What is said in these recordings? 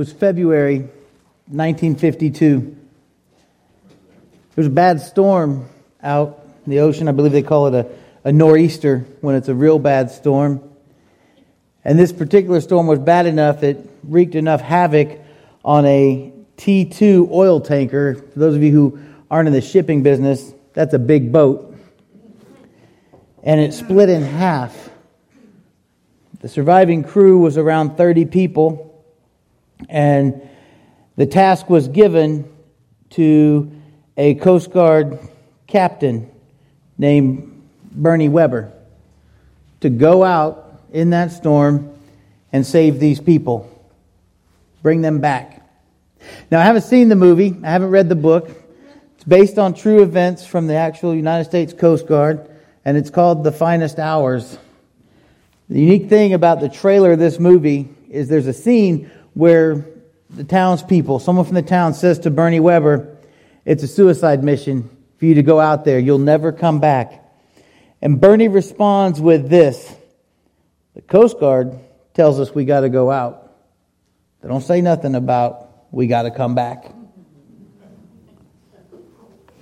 was February 1952. There was a bad storm out in the ocean. I believe they call it a, a nor'easter when it's a real bad storm. And this particular storm was bad enough, it wreaked enough havoc on a T2 oil tanker. For those of you who aren't in the shipping business, that's a big boat. And it split in half. The surviving crew was around 30 people, and the task was given to a Coast Guard captain named Bernie Webber to go out in that storm and save these people, bring them back. Now, I haven't seen the movie, I haven't read the book. It's based on true events from the actual United States Coast Guard, and it's called The Finest Hours. The unique thing about the trailer of this movie is there's a scene where the townspeople, someone from the town says to Bernie Webber, It's a suicide mission for you to go out there. You'll never come back. And Bernie responds with this The Coast Guard tells us we got to go out. They don't say nothing about we got to come back.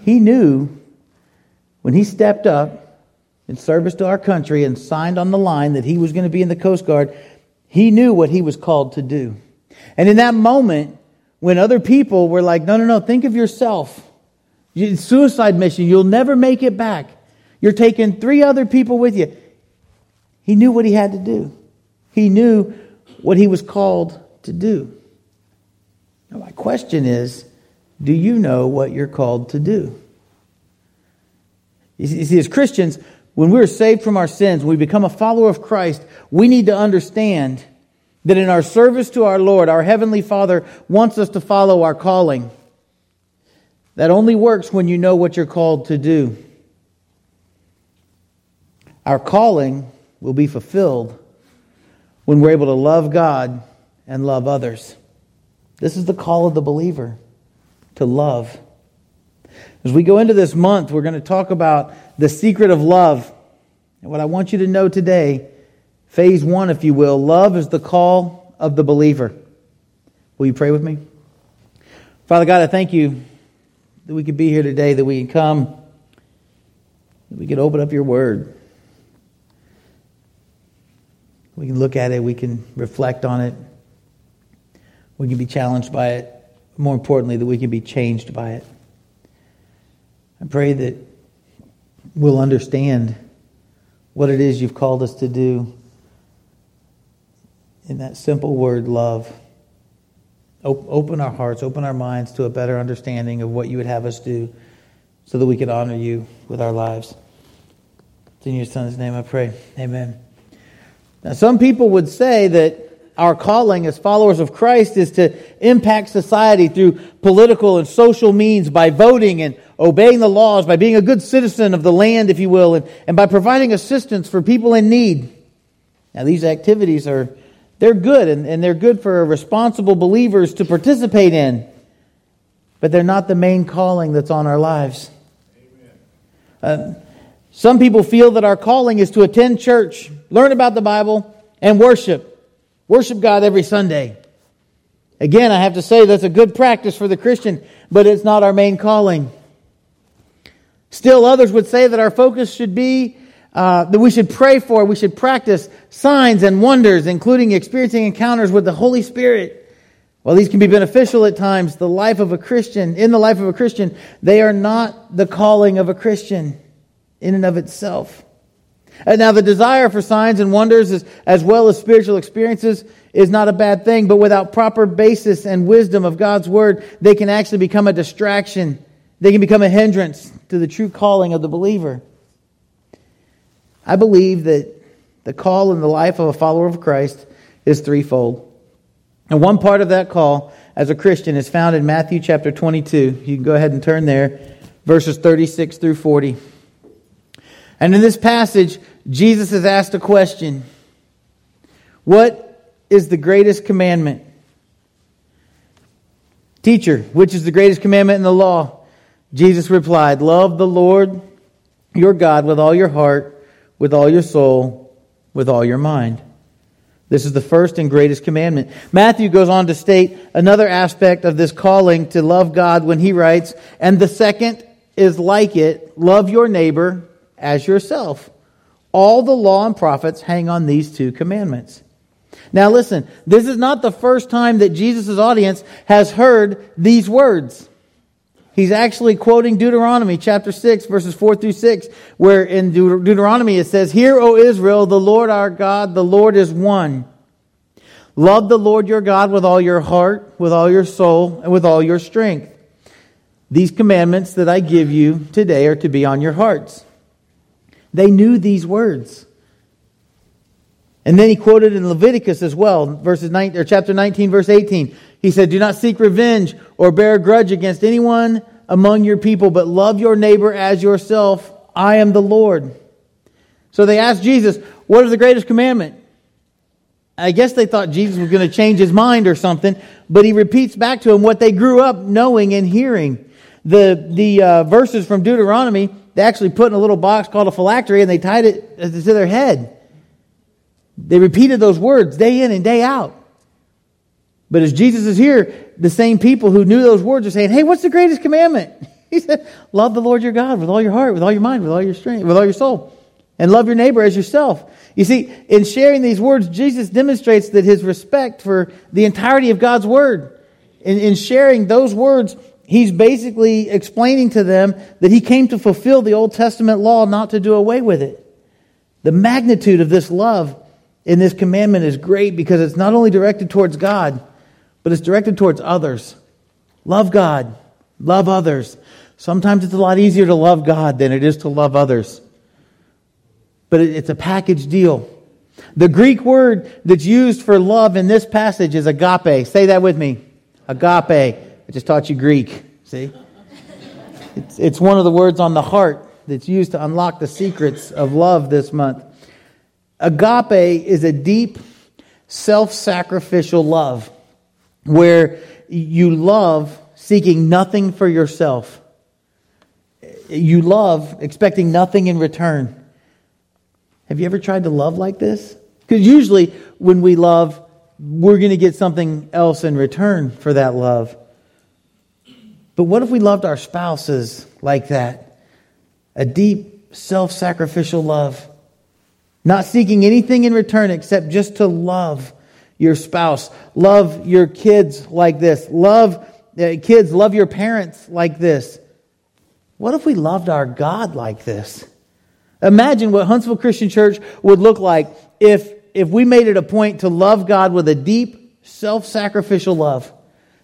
He knew when he stepped up in service to our country and signed on the line that he was going to be in the Coast Guard, he knew what he was called to do. And in that moment, when other people were like, no, no, no, think of yourself. Suicide mission, you'll never make it back. You're taking three other people with you. He knew what he had to do. He knew what he was called to do. Now, my question is do you know what you're called to do? You see, as Christians, when we're saved from our sins, when we become a follower of Christ, we need to understand that in our service to our Lord, our Heavenly Father wants us to follow our calling. That only works when you know what you're called to do. Our calling will be fulfilled when we're able to love God and love others. This is the call of the believer to love. As we go into this month, we're going to talk about the secret of love. And what I want you to know today, phase one, if you will, love is the call of the believer. Will you pray with me? Father God, I thank you that we could be here today, that we can come, that we can open up your word. We can look at it, we can reflect on it. We can be challenged by it. More importantly, that we can be changed by it. I pray that we'll understand what it is you've called us to do in that simple word, love. Open our hearts, open our minds to a better understanding of what you would have us do so that we could honor you with our lives. It's in your son's name I pray. Amen. Now, some people would say that our calling as followers of Christ is to impact society through political and social means by voting and obeying the laws, by being a good citizen of the land, if you will, and, and by providing assistance for people in need. Now, these activities are, they're good and, and they're good for responsible believers to participate in, but they're not the main calling that's on our lives. Uh, some people feel that our calling is to attend church, learn about the Bible, and worship. Worship God every Sunday. Again, I have to say that's a good practice for the Christian, but it's not our main calling. Still, others would say that our focus should be uh, that we should pray for, we should practice signs and wonders, including experiencing encounters with the Holy Spirit. While these can be beneficial at times, the life of a Christian, in the life of a Christian, they are not the calling of a Christian in and of itself. And now, the desire for signs and wonders, as, as well as spiritual experiences, is not a bad thing, but without proper basis and wisdom of God's word, they can actually become a distraction. They can become a hindrance to the true calling of the believer. I believe that the call in the life of a follower of Christ is threefold. And one part of that call as a Christian is found in Matthew chapter 22. You can go ahead and turn there, verses 36 through 40. And in this passage, Jesus is asked a question What is the greatest commandment? Teacher, which is the greatest commandment in the law? Jesus replied, Love the Lord your God with all your heart, with all your soul, with all your mind. This is the first and greatest commandment. Matthew goes on to state another aspect of this calling to love God when he writes, and the second is like it love your neighbor as yourself. All the law and prophets hang on these two commandments. Now listen, this is not the first time that Jesus' audience has heard these words. He's actually quoting Deuteronomy chapter 6 verses 4 through 6 where in Deuteronomy it says, Hear, O Israel, the Lord our God, the Lord is one. Love the Lord your God with all your heart, with all your soul, and with all your strength. These commandments that I give you today are to be on your hearts. They knew these words. And then he quoted in Leviticus as well, verses 9, or chapter 19, verse 18. He said, Do not seek revenge or bear a grudge against anyone among your people, but love your neighbor as yourself. I am the Lord. So they asked Jesus, What is the greatest commandment? I guess they thought Jesus was going to change his mind or something, but he repeats back to them what they grew up knowing and hearing. The, the uh, verses from Deuteronomy, they actually put in a little box called a phylactery and they tied it to their head. They repeated those words day in and day out. But as Jesus is here, the same people who knew those words are saying, Hey, what's the greatest commandment? He said, Love the Lord your God with all your heart, with all your mind, with all your strength, with all your soul. And love your neighbor as yourself. You see, in sharing these words, Jesus demonstrates that his respect for the entirety of God's word. In, in sharing those words, he's basically explaining to them that he came to fulfill the Old Testament law, not to do away with it. The magnitude of this love in this commandment is great because it's not only directed towards God, but it's directed towards others. Love God, love others. Sometimes it's a lot easier to love God than it is to love others. But it's a package deal. The Greek word that's used for love in this passage is agape. Say that with me. Agape. I just taught you Greek. See? It's, it's one of the words on the heart that's used to unlock the secrets of love this month. Agape is a deep, self sacrificial love where you love seeking nothing for yourself. You love expecting nothing in return. Have you ever tried to love like this? Because usually when we love, we're going to get something else in return for that love. But what if we loved our spouses like that? A deep, self sacrificial love not seeking anything in return except just to love your spouse, love your kids like this, love uh, kids, love your parents like this. What if we loved our God like this? Imagine what Huntsville Christian Church would look like if, if we made it a point to love God with a deep, self sacrificial love,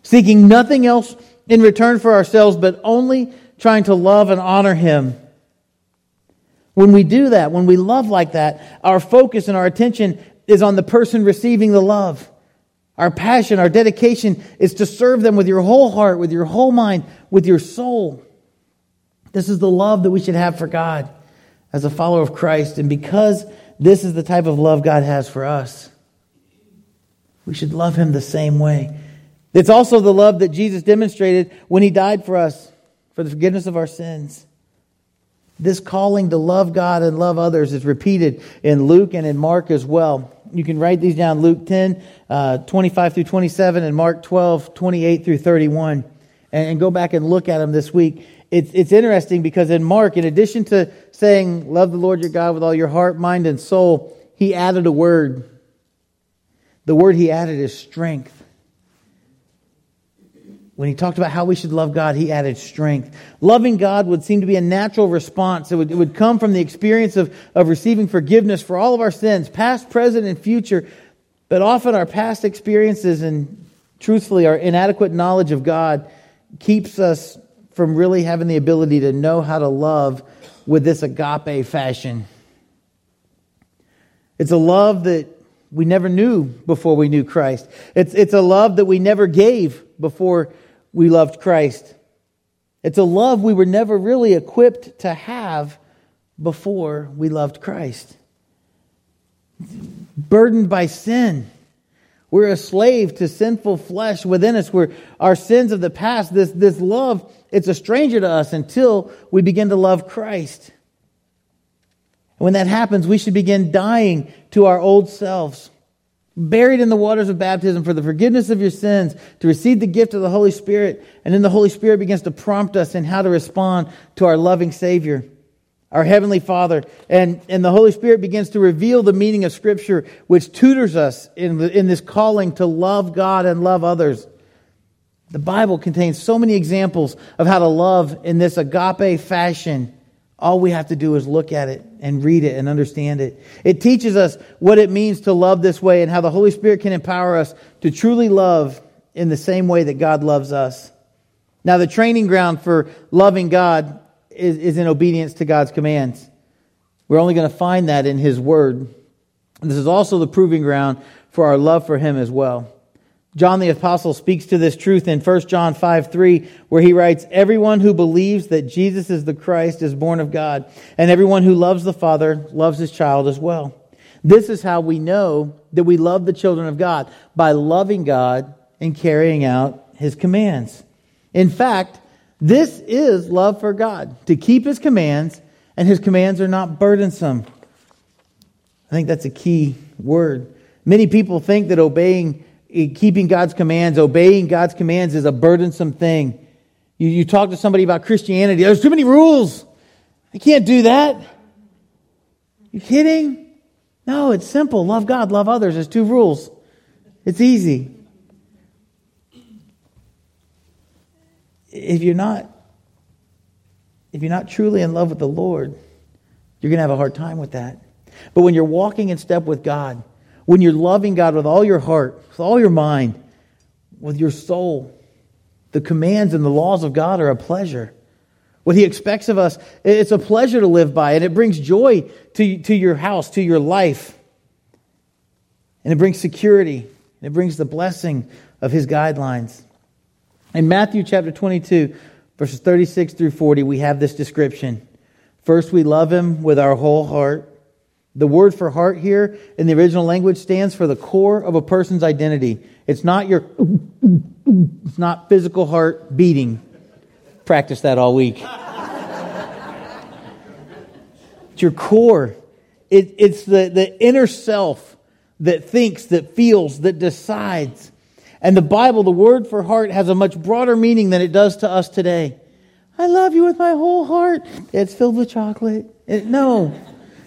seeking nothing else in return for ourselves, but only trying to love and honor Him when we do that, when we love like that, our focus and our attention is on the person receiving the love. Our passion, our dedication is to serve them with your whole heart, with your whole mind, with your soul. This is the love that we should have for God as a follower of Christ. And because this is the type of love God has for us, we should love Him the same way. It's also the love that Jesus demonstrated when He died for us, for the forgiveness of our sins. This calling to love God and love others is repeated in Luke and in Mark as well. You can write these down Luke 10, uh, 25 through 27, and Mark 12, 28 through 31, and, and go back and look at them this week. It's, it's interesting because in Mark, in addition to saying, Love the Lord your God with all your heart, mind, and soul, he added a word. The word he added is strength when he talked about how we should love God, he added strength. Loving God would seem to be a natural response. It would, it would come from the experience of, of receiving forgiveness for all of our sins, past, present, and future. But often our past experiences and truthfully our inadequate knowledge of God keeps us from really having the ability to know how to love with this agape fashion. It's a love that we never knew before we knew Christ. It's, it's a love that we never gave before we loved Christ. It's a love we were never really equipped to have before we loved Christ. Burdened by sin. We're a slave to sinful flesh within us. We're our sins of the past. This, this love, it's a stranger to us until we begin to love Christ. And when that happens, we should begin dying to our old selves buried in the waters of baptism for the forgiveness of your sins, to receive the gift of the Holy Spirit, and then the Holy Spirit begins to prompt us in how to respond to our loving Savior, our Heavenly Father. And, and the Holy Spirit begins to reveal the meaning of Scripture, which tutors us in, the, in this calling to love God and love others. The Bible contains so many examples of how to love in this agape fashion. All we have to do is look at it and read it and understand it. It teaches us what it means to love this way and how the Holy Spirit can empower us to truly love in the same way that God loves us. Now, the training ground for loving God is, is in obedience to God's commands. We're only going to find that in His Word. This is also the proving ground for our love for Him as well. John the Apostle speaks to this truth in 1 John 5 3, where he writes, Everyone who believes that Jesus is the Christ is born of God, and everyone who loves the Father loves his child as well. This is how we know that we love the children of God, by loving God and carrying out his commands. In fact, this is love for God, to keep his commands, and his commands are not burdensome. I think that's a key word. Many people think that obeying keeping God's commands, obeying God's commands is a burdensome thing. You, you talk to somebody about Christianity, there's too many rules. I can't do that. You kidding? No, it's simple. Love God, love others. There's two rules. It's easy. If you're not if you're not truly in love with the Lord, you're going to have a hard time with that. But when you're walking in step with God, when you're loving God with all your heart, with all your mind, with your soul, the commands and the laws of God are a pleasure. What He expects of us, it's a pleasure to live by, and it brings joy to, to your house, to your life. And it brings security, and it brings the blessing of His guidelines. In Matthew chapter 22, verses 36 through 40, we have this description. First, we love Him with our whole heart. The word for heart here in the original language stands for the core of a person's identity. It's not your, it's not physical heart beating. Practice that all week. it's your core. It, it's the, the inner self that thinks, that feels, that decides. And the Bible, the word for heart, has a much broader meaning than it does to us today. I love you with my whole heart. It's filled with chocolate. It, no.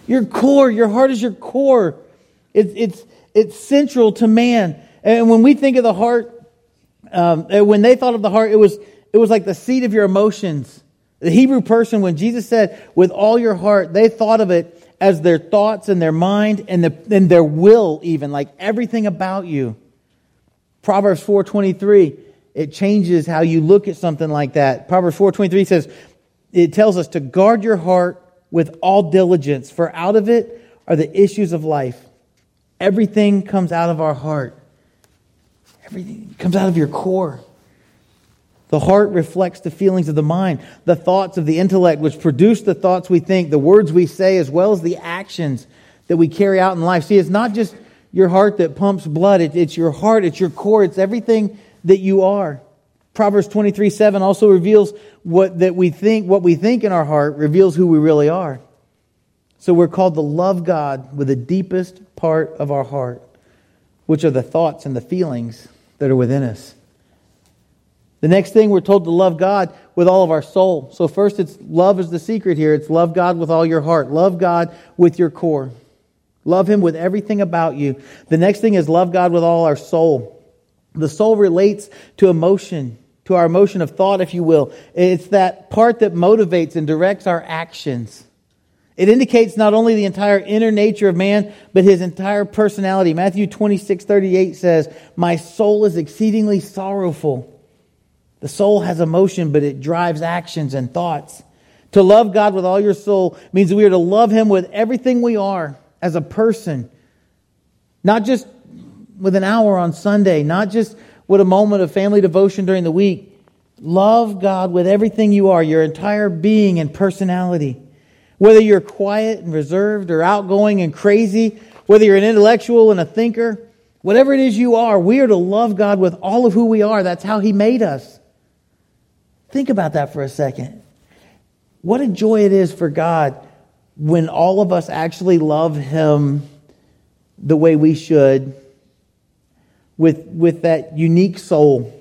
Your core, your heart is your core. It's, it's, it's central to man. And when we think of the heart, um, when they thought of the heart, it was, it was like the seat of your emotions. The Hebrew person, when Jesus said, with all your heart, they thought of it as their thoughts and their mind and, the, and their will even, like everything about you. Proverbs 4.23, it changes how you look at something like that. Proverbs 4.23 says, it tells us to guard your heart with all diligence, for out of it are the issues of life. Everything comes out of our heart. Everything comes out of your core. The heart reflects the feelings of the mind, the thoughts of the intellect, which produce the thoughts we think, the words we say, as well as the actions that we carry out in life. See, it's not just your heart that pumps blood, it's your heart, it's your core, it's everything that you are. Proverbs 23 7 also reveals what that we think, what we think in our heart reveals who we really are. So we're called to love God with the deepest part of our heart, which are the thoughts and the feelings that are within us. The next thing we're told to love God with all of our soul. So first it's love is the secret here. It's love God with all your heart. Love God with your core. Love him with everything about you. The next thing is love God with all our soul. The soul relates to emotion to our emotion of thought, if you will. It's that part that motivates and directs our actions. It indicates not only the entire inner nature of man, but his entire personality. Matthew 26, 38 says, My soul is exceedingly sorrowful. The soul has emotion, but it drives actions and thoughts. To love God with all your soul means we are to love him with everything we are as a person. Not just with an hour on Sunday, not just with a moment of family devotion during the week. Love God with everything you are, your entire being and personality. Whether you're quiet and reserved or outgoing and crazy, whether you're an intellectual and a thinker, whatever it is you are, we are to love God with all of who we are. That's how He made us. Think about that for a second. What a joy it is for God when all of us actually love Him the way we should with, with that unique soul.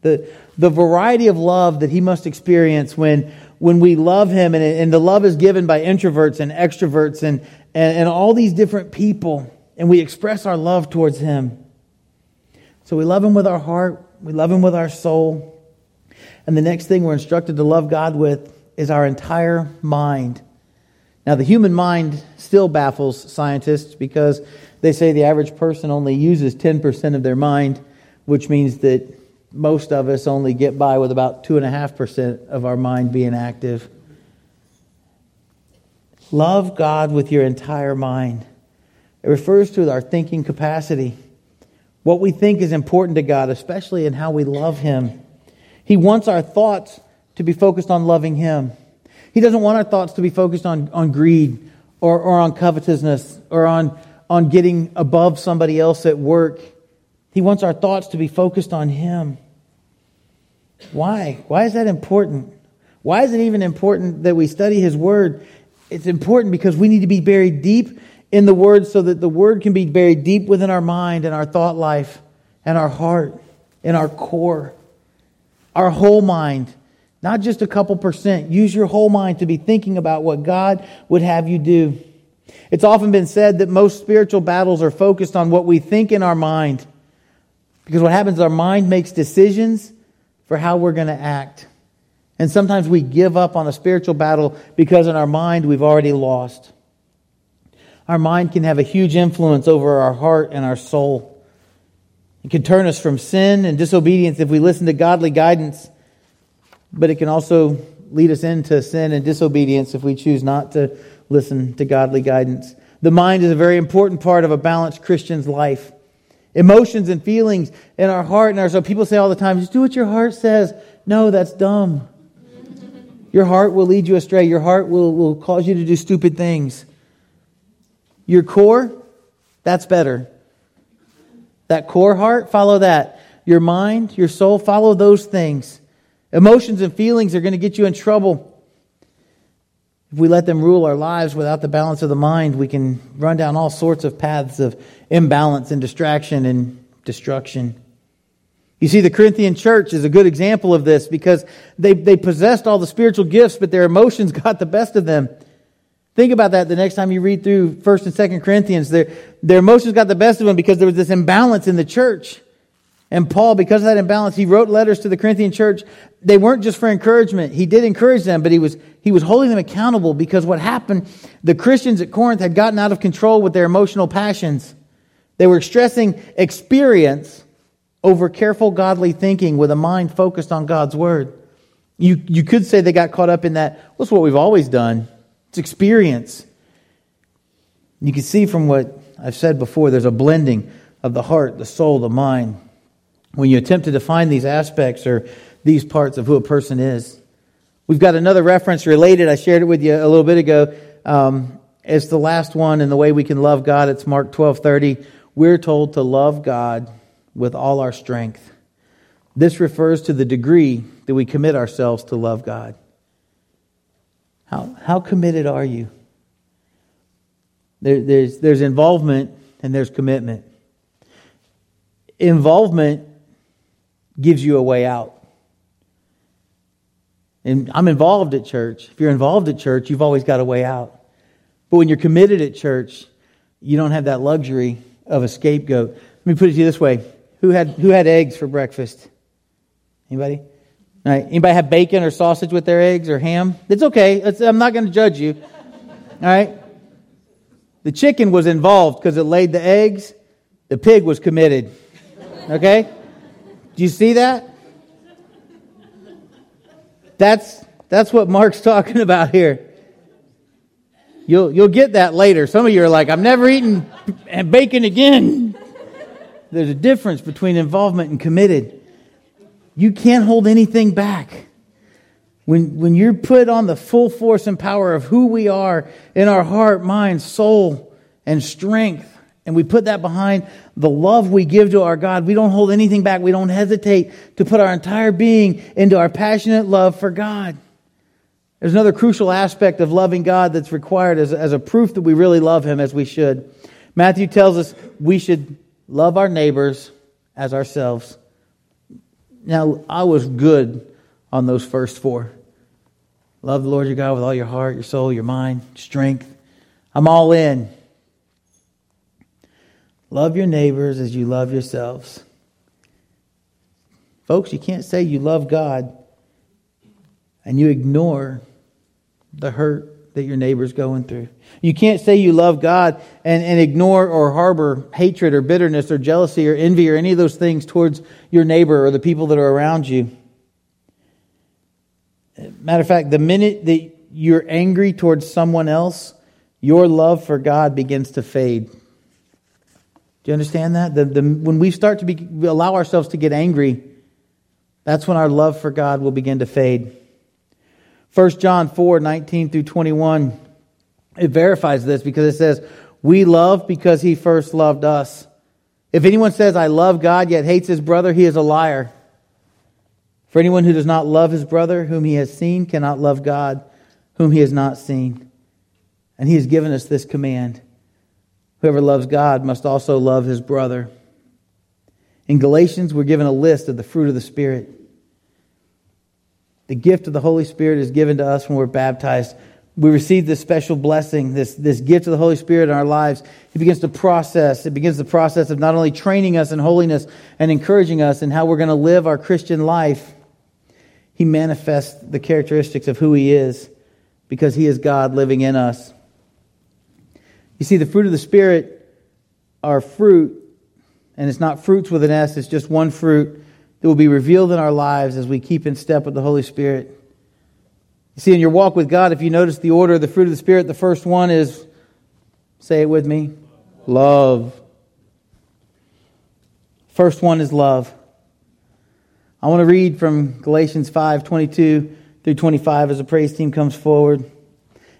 The, the variety of love that he must experience when, when we love him, and, and the love is given by introverts and extroverts and, and, and all these different people, and we express our love towards him. So we love him with our heart, we love him with our soul. And the next thing we're instructed to love God with is our entire mind. Now, the human mind still baffles scientists because they say the average person only uses 10% of their mind, which means that most of us only get by with about 2.5% of our mind being active. Love God with your entire mind. It refers to our thinking capacity. What we think is important to God, especially in how we love Him. He wants our thoughts to be focused on loving Him. He doesn't want our thoughts to be focused on, on greed or, or on covetousness or on, on getting above somebody else at work. He wants our thoughts to be focused on Him. Why? Why is that important? Why is it even important that we study His Word? It's important because we need to be buried deep in the Word so that the Word can be buried deep within our mind and our thought life and our heart and our core, our whole mind not just a couple percent. Use your whole mind to be thinking about what God would have you do. It's often been said that most spiritual battles are focused on what we think in our mind. Because what happens is our mind makes decisions for how we're going to act. And sometimes we give up on a spiritual battle because in our mind we've already lost. Our mind can have a huge influence over our heart and our soul. It can turn us from sin and disobedience if we listen to godly guidance but it can also lead us into sin and disobedience if we choose not to listen to godly guidance. The mind is a very important part of a balanced Christian's life. Emotions and feelings in our heart and our soul. People say all the time, just do what your heart says. No, that's dumb. Your heart will lead you astray. Your heart will, will cause you to do stupid things. Your core, that's better. That core heart, follow that. Your mind, your soul, follow those things. Emotions and feelings are going to get you in trouble. If we let them rule our lives without the balance of the mind, we can run down all sorts of paths of imbalance and distraction and destruction. You see, the Corinthian church is a good example of this because they, they possessed all the spiritual gifts, but their emotions got the best of them. Think about that the next time you read through 1st and 2nd Corinthians. Their, their emotions got the best of them because there was this imbalance in the church. And Paul, because of that imbalance, he wrote letters to the Corinthian church. They weren't just for encouragement. He did encourage them, but he was, he was holding them accountable because what happened, the Christians at Corinth had gotten out of control with their emotional passions. They were stressing experience over careful godly thinking with a mind focused on God's word. You, you could say they got caught up in that. Well, that's what we've always done. It's experience. You can see from what I've said before, there's a blending of the heart, the soul, the mind when you attempt to define these aspects or these parts of who a person is. We've got another reference related. I shared it with you a little bit ago. Um, it's the last one in the way we can love God. It's Mark 12 30. We're told to love God with all our strength. This refers to the degree that we commit ourselves to love God. How, how committed are you? There, there's, there's involvement and there's commitment. Involvement gives you a way out. And I'm involved at church. If you're involved at church, you've always got a way out. But when you're committed at church, you don't have that luxury of a scapegoat. Let me put it to you this way. Who had, who had eggs for breakfast? Anybody? All right. Anybody have bacon or sausage with their eggs or ham? It's okay. It's, I'm not going to judge you. All right. The chicken was involved because it laid the eggs. The pig was committed. Okay? Do you see that? That's, that's what Mark's talking about here. You'll, you'll get that later. Some of you are like, I'm never eating bacon again. There's a difference between involvement and committed. You can't hold anything back. When, when you're put on the full force and power of who we are in our heart, mind, soul, and strength, and we put that behind the love we give to our God. We don't hold anything back. We don't hesitate to put our entire being into our passionate love for God. There's another crucial aspect of loving God that's required as, as a proof that we really love Him as we should. Matthew tells us we should love our neighbors as ourselves. Now, I was good on those first four. Love the Lord your God with all your heart, your soul, your mind, strength. I'm all in. Love your neighbors as you love yourselves. Folks, you can't say you love God and you ignore the hurt that your neighbor's going through. You can't say you love God and, and ignore or harbor hatred or bitterness or jealousy or envy or any of those things towards your neighbor or the people that are around you. Matter of fact, the minute that you're angry towards someone else, your love for God begins to fade. Do you understand that? The, the, when we start to be, allow ourselves to get angry, that's when our love for God will begin to fade. 1 John 4 19 through 21, it verifies this because it says, We love because he first loved us. If anyone says, I love God, yet hates his brother, he is a liar. For anyone who does not love his brother whom he has seen cannot love God whom he has not seen. And he has given us this command Whoever loves God must also love his brother. In Galatians, we're given a list of the fruit of the Spirit. The gift of the Holy Spirit is given to us when we're baptized. We receive this special blessing, this, this gift of the Holy Spirit in our lives. It begins to process. It begins the process of not only training us in holiness and encouraging us in how we're going to live our Christian life. He manifests the characteristics of who He is because He is God living in us. You see, the fruit of the Spirit are fruit, and it's not fruits with an S, it's just one fruit that will be revealed in our lives as we keep in step with the Holy Spirit. You see, in your walk with God, if you notice the order of the fruit of the Spirit, the first one is, say it with me, love. First one is love. I want to read from Galatians 5 22 through 25 as the praise team comes forward.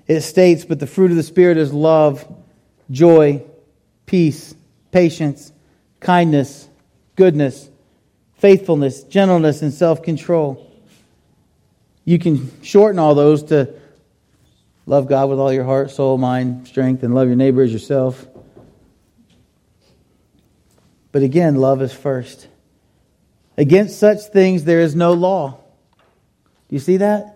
It states, But the fruit of the Spirit is love, joy, peace, patience, kindness, goodness, faithfulness, gentleness, and self control. You can shorten all those to love God with all your heart, soul, mind, strength, and love your neighbor as yourself. But again, love is first. Against such things there is no law. Do you see that?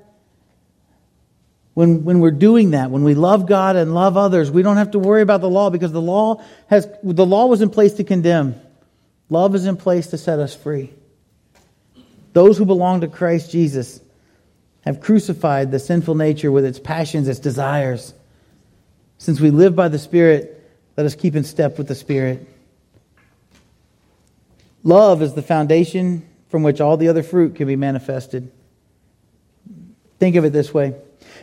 When, when we're doing that, when we love God and love others, we don't have to worry about the law because the law has the law was in place to condemn. Love is in place to set us free. Those who belong to Christ Jesus have crucified the sinful nature with its passions, its desires. Since we live by the Spirit, let us keep in step with the Spirit. Love is the foundation from which all the other fruit can be manifested. Think of it this way.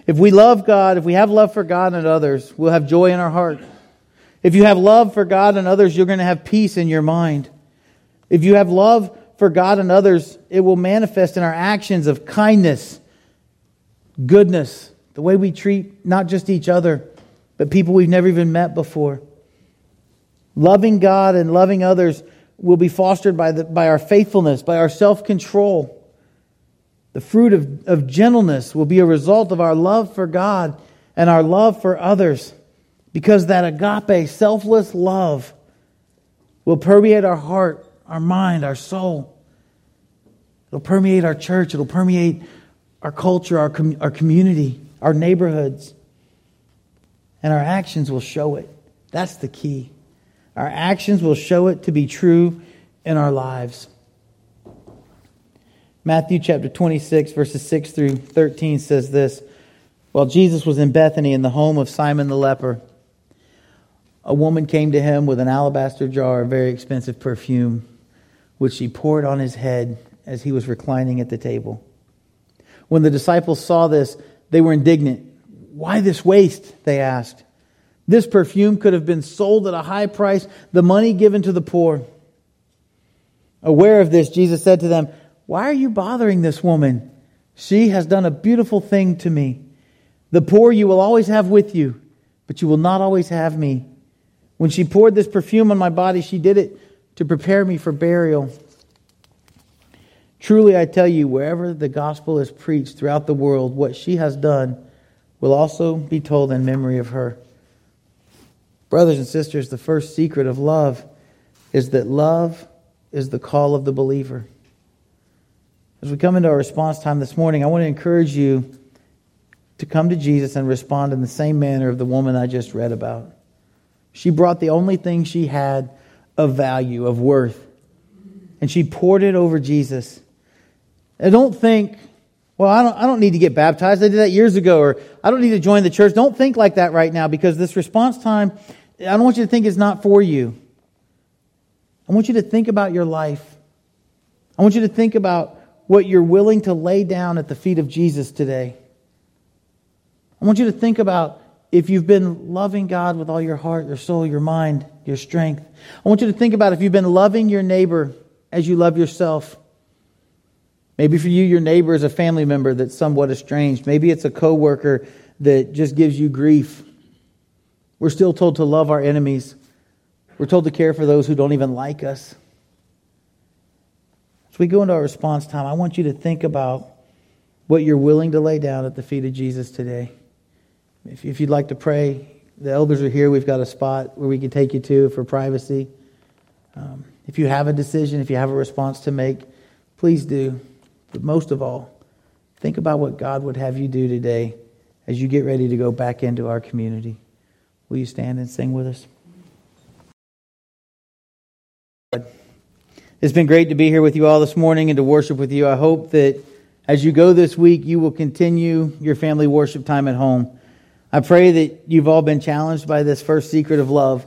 If we love God, if we have love for God and others, we'll have joy in our heart. If you have love for God and others, you're going to have peace in your mind. If you have love for God and others, it will manifest in our actions of kindness, goodness, the way we treat not just each other, but people we've never even met before. Loving God and loving others will be fostered by, the, by our faithfulness, by our self control. The fruit of, of gentleness will be a result of our love for God and our love for others, because that agape, selfless love will permeate our heart, our mind, our soul. It'll permeate our church, it'll permeate our culture, our, com- our community, our neighborhoods. And our actions will show it. That's the key. Our actions will show it to be true in our lives. Matthew chapter 26, verses 6 through 13 says this While Jesus was in Bethany in the home of Simon the leper, a woman came to him with an alabaster jar of very expensive perfume, which she poured on his head as he was reclining at the table. When the disciples saw this, they were indignant. Why this waste? They asked. This perfume could have been sold at a high price, the money given to the poor. Aware of this, Jesus said to them, Why are you bothering this woman? She has done a beautiful thing to me. The poor you will always have with you, but you will not always have me. When she poured this perfume on my body, she did it to prepare me for burial. Truly, I tell you, wherever the gospel is preached throughout the world, what she has done will also be told in memory of her. Brothers and sisters, the first secret of love is that love is the call of the believer. As we come into our response time this morning, I want to encourage you to come to Jesus and respond in the same manner of the woman I just read about. She brought the only thing she had of value, of worth, and she poured it over Jesus. And don't think, well, I don't, I don't need to get baptized. I did that years ago, or I don't need to join the church. Don't think like that right now because this response time, I don't want you to think it's not for you. I want you to think about your life. I want you to think about what you're willing to lay down at the feet of Jesus today. I want you to think about if you've been loving God with all your heart, your soul, your mind, your strength. I want you to think about if you've been loving your neighbor as you love yourself. Maybe for you, your neighbor is a family member that's somewhat estranged. Maybe it's a coworker that just gives you grief. We're still told to love our enemies. We're told to care for those who don't even like us. As we go into our response time, I want you to think about what you're willing to lay down at the feet of Jesus today. If, if you'd like to pray, the elders are here. We've got a spot where we can take you to for privacy. Um, if you have a decision, if you have a response to make, please do. But most of all, think about what God would have you do today as you get ready to go back into our community. Will you stand and sing with us? It's been great to be here with you all this morning and to worship with you. I hope that as you go this week, you will continue your family worship time at home. I pray that you've all been challenged by this first secret of love.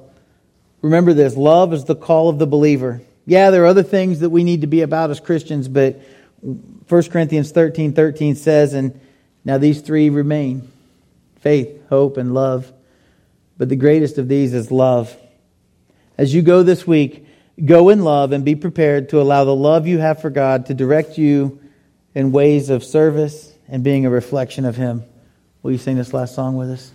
Remember this love is the call of the believer. Yeah, there are other things that we need to be about as Christians, but 1 Corinthians 13 13 says, and now these three remain faith, hope, and love. But the greatest of these is love. As you go this week, Go in love and be prepared to allow the love you have for God to direct you in ways of service and being a reflection of Him. Will you sing this last song with us?